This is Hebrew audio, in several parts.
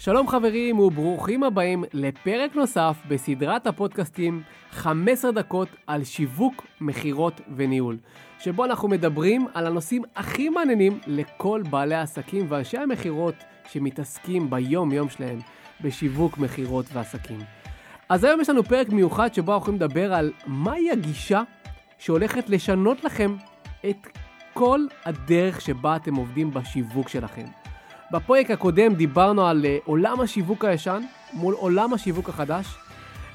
שלום חברים וברוכים הבאים לפרק נוסף בסדרת הפודקאסטים 15 דקות על שיווק, מכירות וניהול, שבו אנחנו מדברים על הנושאים הכי מעניינים לכל בעלי העסקים ואנשי המכירות שמתעסקים ביום-יום שלהם בשיווק, מכירות ועסקים. אז היום יש לנו פרק מיוחד שבו אנחנו יכולים לדבר על מהי הגישה שהולכת לשנות לכם את כל הדרך שבה אתם עובדים בשיווק שלכם. בפרק הקודם דיברנו על uh, עולם השיווק הישן מול עולם השיווק החדש,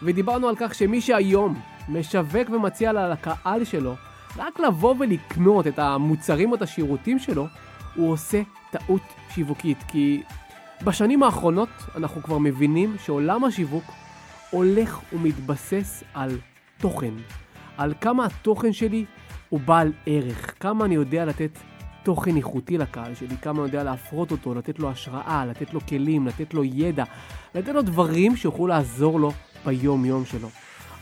ודיברנו על כך שמי שהיום משווק ומציע לקהל שלו רק לבוא ולקנות את המוצרים או את השירותים שלו, הוא עושה טעות שיווקית. כי בשנים האחרונות אנחנו כבר מבינים שעולם השיווק הולך ומתבסס על תוכן. על כמה התוכן שלי הוא בעל ערך, כמה אני יודע לתת תוכן איכותי לקהל שלי, כמה אני יודע להפרות אותו, לתת לו השראה, לתת לו כלים, לתת לו ידע, לתת לו דברים שיוכלו לעזור לו ביום-יום שלו.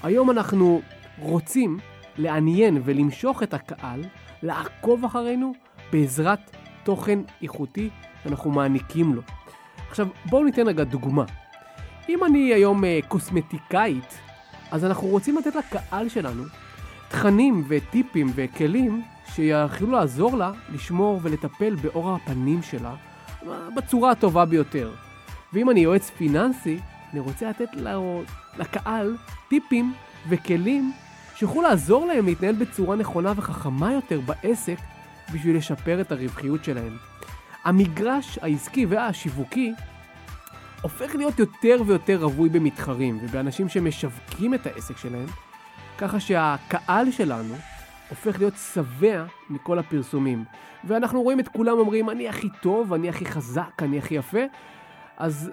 היום אנחנו רוצים לעניין ולמשוך את הקהל, לעקוב אחרינו בעזרת תוכן איכותי שאנחנו מעניקים לו. עכשיו, בואו ניתן רגע דוגמה. אם אני היום uh, קוסמטיקאית, אז אנחנו רוצים לתת לקהל שלנו תכנים וטיפים וכלים שיכולו לעזור לה לשמור ולטפל באור הפנים שלה בצורה הטובה ביותר. ואם אני יועץ פיננסי, אני רוצה לתת לקהל טיפים וכלים שיוכלו לעזור להם להתנהל בצורה נכונה וחכמה יותר בעסק בשביל לשפר את הרווחיות שלהם. המגרש העסקי והשיווקי הופך להיות יותר ויותר רווי במתחרים ובאנשים שמשווקים את העסק שלהם, ככה שהקהל שלנו הופך להיות שבע מכל הפרסומים. ואנחנו רואים את כולם אומרים, אני הכי טוב, אני הכי חזק, אני הכי יפה. אז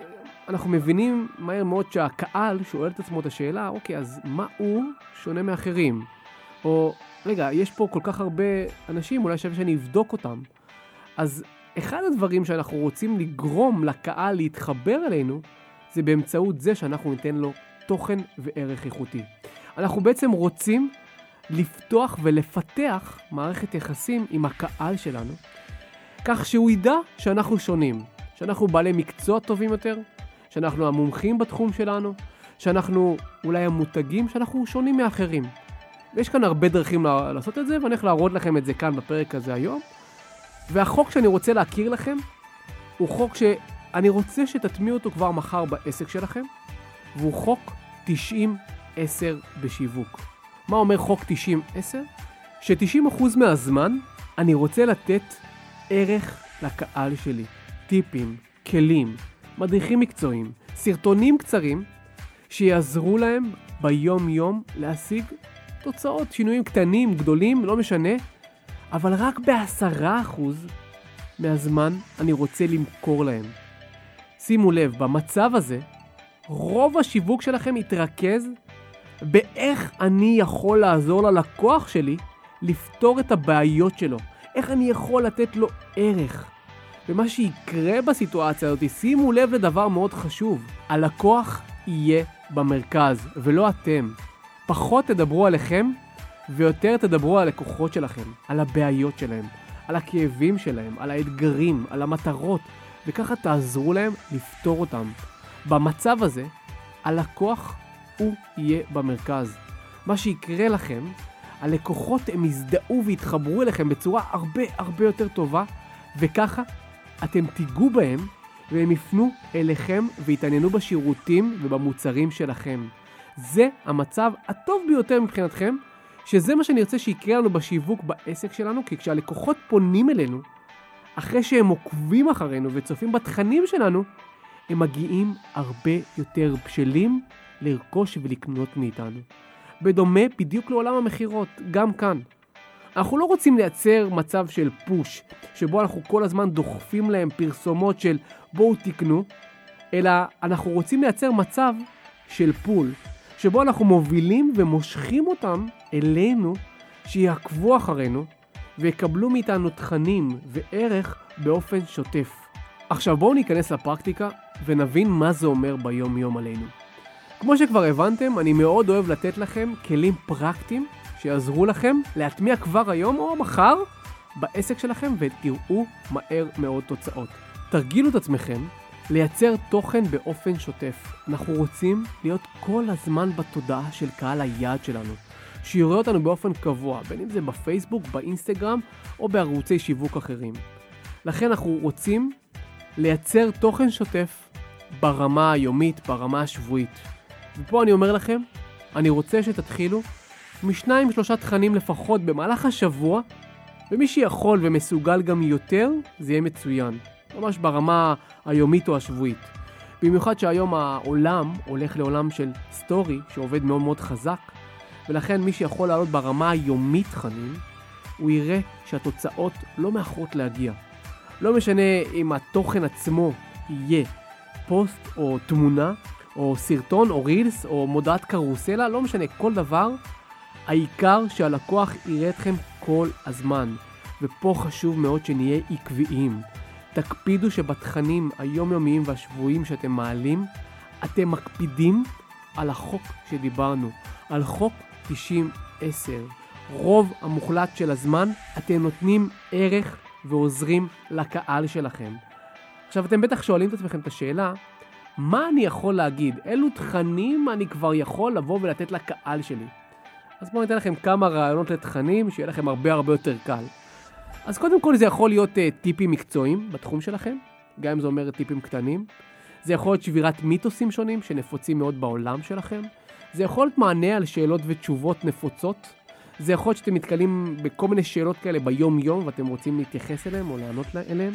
אנחנו מבינים מהר מאוד שהקהל שואל את עצמו את השאלה, אוקיי, אז מה הוא שונה מאחרים? או, רגע, יש פה כל כך הרבה אנשים, אולי שווה שאני אבדוק אותם. אז אחד הדברים שאנחנו רוצים לגרום לקהל להתחבר אלינו, זה באמצעות זה שאנחנו ניתן לו תוכן וערך איכותי. אנחנו בעצם רוצים לפתוח ולפתח מערכת יחסים עם הקהל שלנו, כך שהוא ידע שאנחנו שונים, שאנחנו בעלי מקצוע טובים יותר, שאנחנו המומחים בתחום שלנו, שאנחנו אולי המותגים, שאנחנו שונים מאחרים. ויש כאן הרבה דרכים לעשות את זה, ואני הולך להראות לכם את זה כאן בפרק הזה היום. והחוק שאני רוצה להכיר לכם, הוא חוק שאני רוצה שתטמיעו אותו כבר מחר בעסק שלכם, והוא חוק 90-10 בשיווק. מה אומר חוק 90-10? ש-90% מהזמן אני רוצה לתת ערך לקהל שלי. טיפים, כלים, מדריכים מקצועיים, סרטונים קצרים שיעזרו להם ביום-יום להשיג תוצאות, שינויים קטנים, גדולים, לא משנה, אבל רק בעשרה אחוז מהזמן אני רוצה למכור להם. שימו לב, במצב הזה, רוב השיווק שלכם יתרכז באיך אני יכול לעזור ללקוח שלי לפתור את הבעיות שלו. איך אני יכול לתת לו ערך. ומה שיקרה בסיטואציה הזאת, שימו לב לדבר מאוד חשוב. הלקוח יהיה במרכז, ולא אתם. פחות תדברו עליכם, ויותר תדברו על הלקוחות שלכם, על הבעיות שלהם, על הכאבים שלהם, על האתגרים, על המטרות, וככה תעזרו להם לפתור אותם. במצב הזה, הלקוח הוא יהיה במרכז. מה שיקרה לכם, הלקוחות הם יזדהו ויתחברו אליכם בצורה הרבה הרבה יותר טובה, וככה אתם תיגעו בהם והם יפנו אליכם ויתעניינו בשירותים ובמוצרים שלכם. זה המצב הטוב ביותר מבחינתכם, שזה מה שאני רוצה שיקרה לנו בשיווק בעסק שלנו, כי כשהלקוחות פונים אלינו, אחרי שהם עוקבים אחרינו וצופים בתכנים שלנו, הם מגיעים הרבה יותר בשלים לרכוש ולקנות מאיתנו. בדומה בדיוק לעולם המכירות, גם כאן. אנחנו לא רוצים לייצר מצב של פוש, שבו אנחנו כל הזמן דוחפים להם פרסומות של בואו תקנו, אלא אנחנו רוצים לייצר מצב של פול, שבו אנחנו מובילים ומושכים אותם אלינו, שיעקבו אחרינו ויקבלו מאיתנו תכנים וערך באופן שוטף. עכשיו בואו ניכנס לפרקטיקה ונבין מה זה אומר ביום יום עלינו. כמו שכבר הבנתם, אני מאוד אוהב לתת לכם כלים פרקטיים שיעזרו לכם להטמיע כבר היום או מחר בעסק שלכם ותראו מהר מאוד תוצאות. תרגילו את עצמכם לייצר תוכן באופן שוטף. אנחנו רוצים להיות כל הזמן בתודעה של קהל היעד שלנו. שיראה אותנו באופן קבוע, בין אם זה בפייסבוק, באינסטגרם או בערוצי שיווק אחרים. לכן אנחנו רוצים לייצר תוכן שוטף ברמה היומית, ברמה השבועית. ופה אני אומר לכם, אני רוצה שתתחילו משניים שלושה תכנים לפחות במהלך השבוע, ומי שיכול ומסוגל גם יותר, זה יהיה מצוין. ממש ברמה היומית או השבועית. במיוחד שהיום העולם הולך לעולם של סטורי, שעובד מאוד מאוד חזק, ולכן מי שיכול לעלות ברמה היומית תכנים, הוא יראה שהתוצאות לא מאחרות להגיע. לא משנה אם התוכן עצמו יהיה פוסט או תמונה, או סרטון או רילס או מודעת קרוסלה, לא משנה, כל דבר, העיקר שהלקוח יראה אתכם כל הזמן. ופה חשוב מאוד שנהיה עקביים. תקפידו שבתכנים היומיומיים והשבועיים שאתם מעלים, אתם מקפידים על החוק שדיברנו, על חוק 90-10. רוב המוחלט של הזמן אתם נותנים ערך ועוזרים לקהל שלכם. עכשיו אתם בטח שואלים את עצמכם את השאלה, מה אני יכול להגיד? אילו תכנים אני כבר יכול לבוא ולתת לקהל שלי? אז בואו ניתן לכם כמה רעיונות לתכנים שיהיה לכם הרבה הרבה יותר קל. אז קודם כל זה יכול להיות uh, טיפים מקצועיים בתחום שלכם, גם אם זה אומר טיפים קטנים. זה יכול להיות שבירת מיתוסים שונים שנפוצים מאוד בעולם שלכם. זה יכול להיות מענה על שאלות ותשובות נפוצות. זה יכול להיות שאתם נתקלים בכל מיני שאלות כאלה ביום-יום ואתם רוצים להתייחס אליהם או לענות אליהם.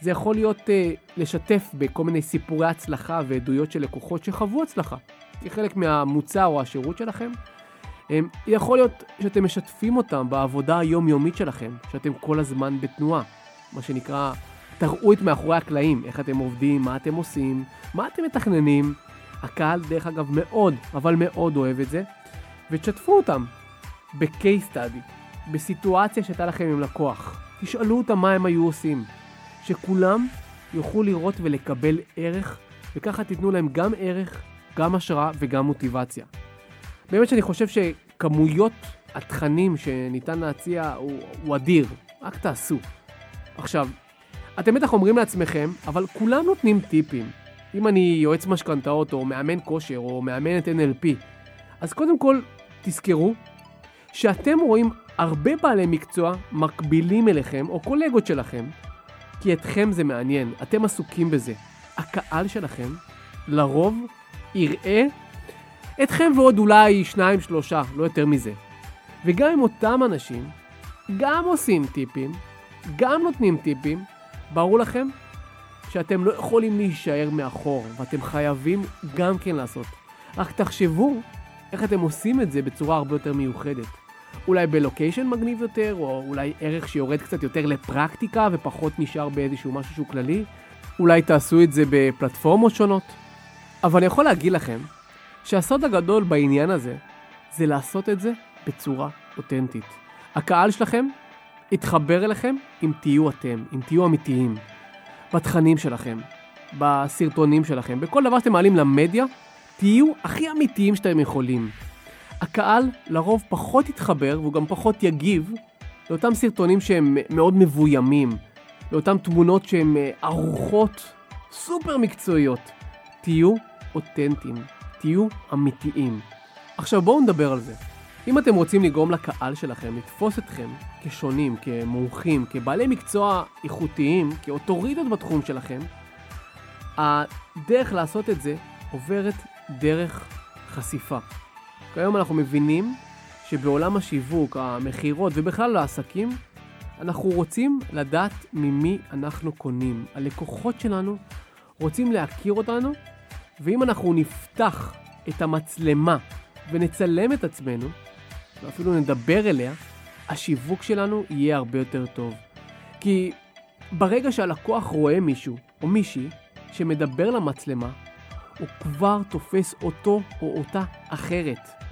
זה יכול להיות uh, לשתף בכל מיני סיפורי הצלחה ועדויות של לקוחות שחוו הצלחה, כחלק מהמוצר או השירות שלכם. Um, יכול להיות שאתם משתפים אותם בעבודה היומיומית שלכם, שאתם כל הזמן בתנועה, מה שנקרא, תראו את מאחורי הקלעים, איך אתם עובדים, מה אתם עושים, מה אתם מתכננים. הקהל, דרך אגב, מאוד, אבל מאוד אוהב את זה, ותשתפו אותם ב-case study, בסיטואציה שהייתה לכם עם לקוח. תשאלו אותם מה הם היו עושים. שכולם יוכלו לראות ולקבל ערך, וככה תיתנו להם גם ערך, גם השראה וגם מוטיבציה. באמת שאני חושב שכמויות התכנים שניתן להציע הוא, הוא אדיר, רק תעשו. עכשיו, אתם בטח אומרים לעצמכם, אבל כולם נותנים טיפים. אם אני יועץ משכנתאות או מאמן כושר או מאמנת NLP, אז קודם כל תזכרו שאתם רואים הרבה בעלי מקצוע מקבילים אליכם או קולגות שלכם כי אתכם זה מעניין, אתם עסוקים בזה. הקהל שלכם, לרוב, יראה אתכם ועוד אולי שניים, שלושה, לא יותר מזה. וגם אם אותם אנשים גם עושים טיפים, גם נותנים טיפים, ברור לכם שאתם לא יכולים להישאר מאחור, ואתם חייבים גם כן לעשות. רק תחשבו איך אתם עושים את זה בצורה הרבה יותר מיוחדת. אולי בלוקיישן מגניב יותר, או אולי ערך שיורד קצת יותר לפרקטיקה ופחות נשאר באיזשהו משהו שהוא כללי. אולי תעשו את זה בפלטפורמות שונות. אבל אני יכול להגיד לכם שהסוד הגדול בעניין הזה זה לעשות את זה בצורה אותנטית. הקהל שלכם יתחבר אליכם אם תהיו אתם, אם תהיו אמיתיים. בתכנים שלכם, בסרטונים שלכם, בכל דבר שאתם מעלים למדיה, תהיו הכי אמיתיים שאתם יכולים. הקהל לרוב פחות יתחבר והוא גם פחות יגיב לאותם סרטונים שהם מאוד מבוימים, לאותן תמונות שהן אה, ערוכות סופר מקצועיות. תהיו אותנטיים, תהיו אמיתיים. עכשיו בואו נדבר על זה. אם אתם רוצים לגרום לקהל שלכם לתפוס אתכם כשונים, כמומחים, כבעלי מקצוע איכותיים, כאוטוריטות בתחום שלכם, הדרך לעשות את זה עוברת דרך חשיפה. כיום אנחנו מבינים שבעולם השיווק, המכירות ובכלל העסקים, אנחנו רוצים לדעת ממי אנחנו קונים. הלקוחות שלנו רוצים להכיר אותנו, ואם אנחנו נפתח את המצלמה ונצלם את עצמנו, ואפילו נדבר אליה, השיווק שלנו יהיה הרבה יותר טוב. כי ברגע שהלקוח רואה מישהו או מישהי שמדבר למצלמה, הוא כבר תופס אותו או אותה אחרת.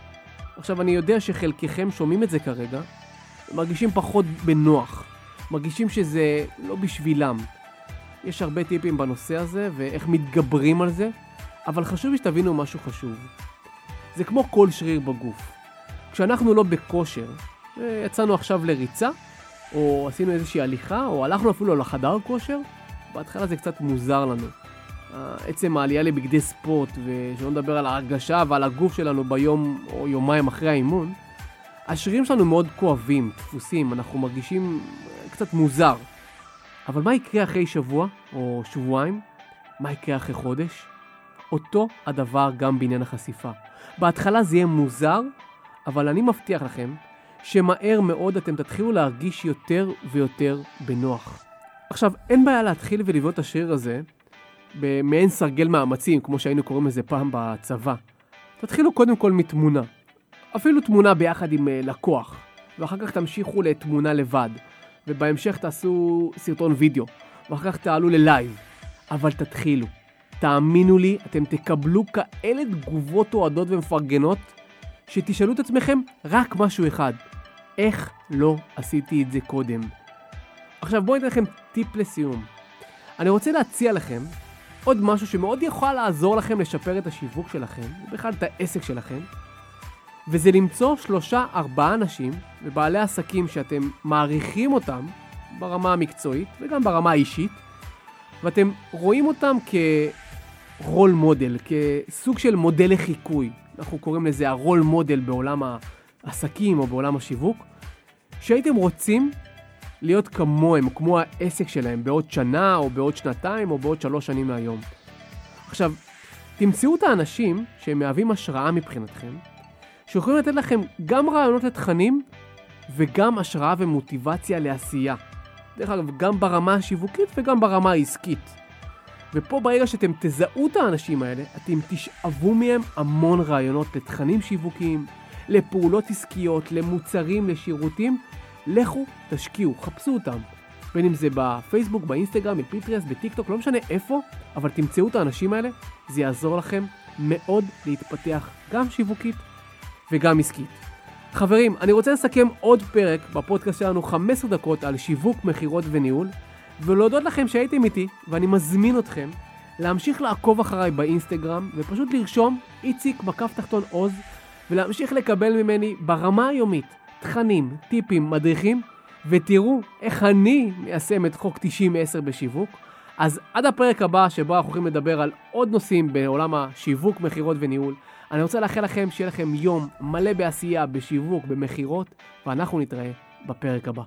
עכשיו, אני יודע שחלקכם שומעים את זה כרגע, מרגישים פחות בנוח, מרגישים שזה לא בשבילם. יש הרבה טיפים בנושא הזה ואיך מתגברים על זה, אבל חשוב לי שתבינו משהו חשוב. זה כמו כל שריר בגוף. כשאנחנו לא בכושר, יצאנו עכשיו לריצה, או עשינו איזושהי הליכה, או הלכנו אפילו לחדר כושר, בהתחלה זה קצת מוזר לנו. עצם העלייה לבגדי ספורט, ושלא נדבר על ההרגשה ועל הגוף שלנו ביום או יומיים אחרי האימון, השרירים שלנו מאוד כואבים, דפוסים, אנחנו מרגישים קצת מוזר. אבל מה יקרה אחרי שבוע או שבועיים? מה יקרה אחרי חודש? אותו הדבר גם בעניין החשיפה. בהתחלה זה יהיה מוזר, אבל אני מבטיח לכם שמהר מאוד אתם תתחילו להרגיש יותר ויותר בנוח. עכשיו, אין בעיה להתחיל ולבנות את השריר הזה במעין סרגל מאמצים, כמו שהיינו קוראים לזה פעם בצבא. תתחילו קודם כל מתמונה. אפילו תמונה ביחד עם uh, לקוח, ואחר כך תמשיכו לתמונה לבד, ובהמשך תעשו סרטון וידאו, ואחר כך תעלו ללייב. אבל תתחילו. תאמינו לי, אתם תקבלו כאלה תגובות אוהדות ומפרגנות, שתשאלו את עצמכם רק משהו אחד, איך לא עשיתי את זה קודם? עכשיו בואו ניתן לכם טיפ לסיום. אני רוצה להציע לכם עוד משהו שמאוד יכול לעזור לכם לשפר את השיווק שלכם, ובכלל את העסק שלכם, וזה למצוא שלושה ארבעה אנשים ובעלי עסקים שאתם מעריכים אותם ברמה המקצועית וגם ברמה האישית, ואתם רואים אותם כרול מודל, כסוג של מודל לחיקוי. אנחנו קוראים לזה הרול מודל בעולם העסקים או בעולם השיווק, שהייתם רוצים להיות כמוהם, כמו העסק שלהם, בעוד שנה או בעוד שנתיים או בעוד שלוש שנים מהיום. עכשיו, תמצאו את האנשים שהם מהווים השראה מבחינתכם, שיכולים לתת לכם גם רעיונות לתכנים וגם השראה ומוטיבציה לעשייה. דרך אגב, גם ברמה השיווקית וגם ברמה העסקית. ופה ברגע שאתם תזהו את האנשים האלה, אתם תשאבו מהם המון רעיונות לתכנים שיווקיים, לפעולות עסקיות, למוצרים, לשירותים. לכו, תשקיעו, חפשו אותם. בין אם זה בפייסבוק, באינסטגרם, בפינטרס, בטיקטוק, לא משנה איפה, אבל תמצאו את האנשים האלה, זה יעזור לכם מאוד להתפתח גם שיווקית וגם עסקית. חברים, אני רוצה לסכם עוד פרק בפודקאסט שלנו 15 דקות על שיווק, מכירות וניהול, ולהודות לכם שהייתם איתי, ואני מזמין אתכם להמשיך לעקוב אחריי באינסטגרם, ופשוט לרשום איציק מקף תחתון עוז, ולהמשיך לקבל ממני ברמה היומית תכנים, טיפים, מדריכים, ותראו איך אני מיישם את חוק 90-10 בשיווק. אז עד הפרק הבא שבו אנחנו הולכים לדבר על עוד נושאים בעולם השיווק, מכירות וניהול. אני רוצה לאחל לכם שיהיה לכם יום מלא בעשייה, בשיווק, במכירות, ואנחנו נתראה בפרק הבא.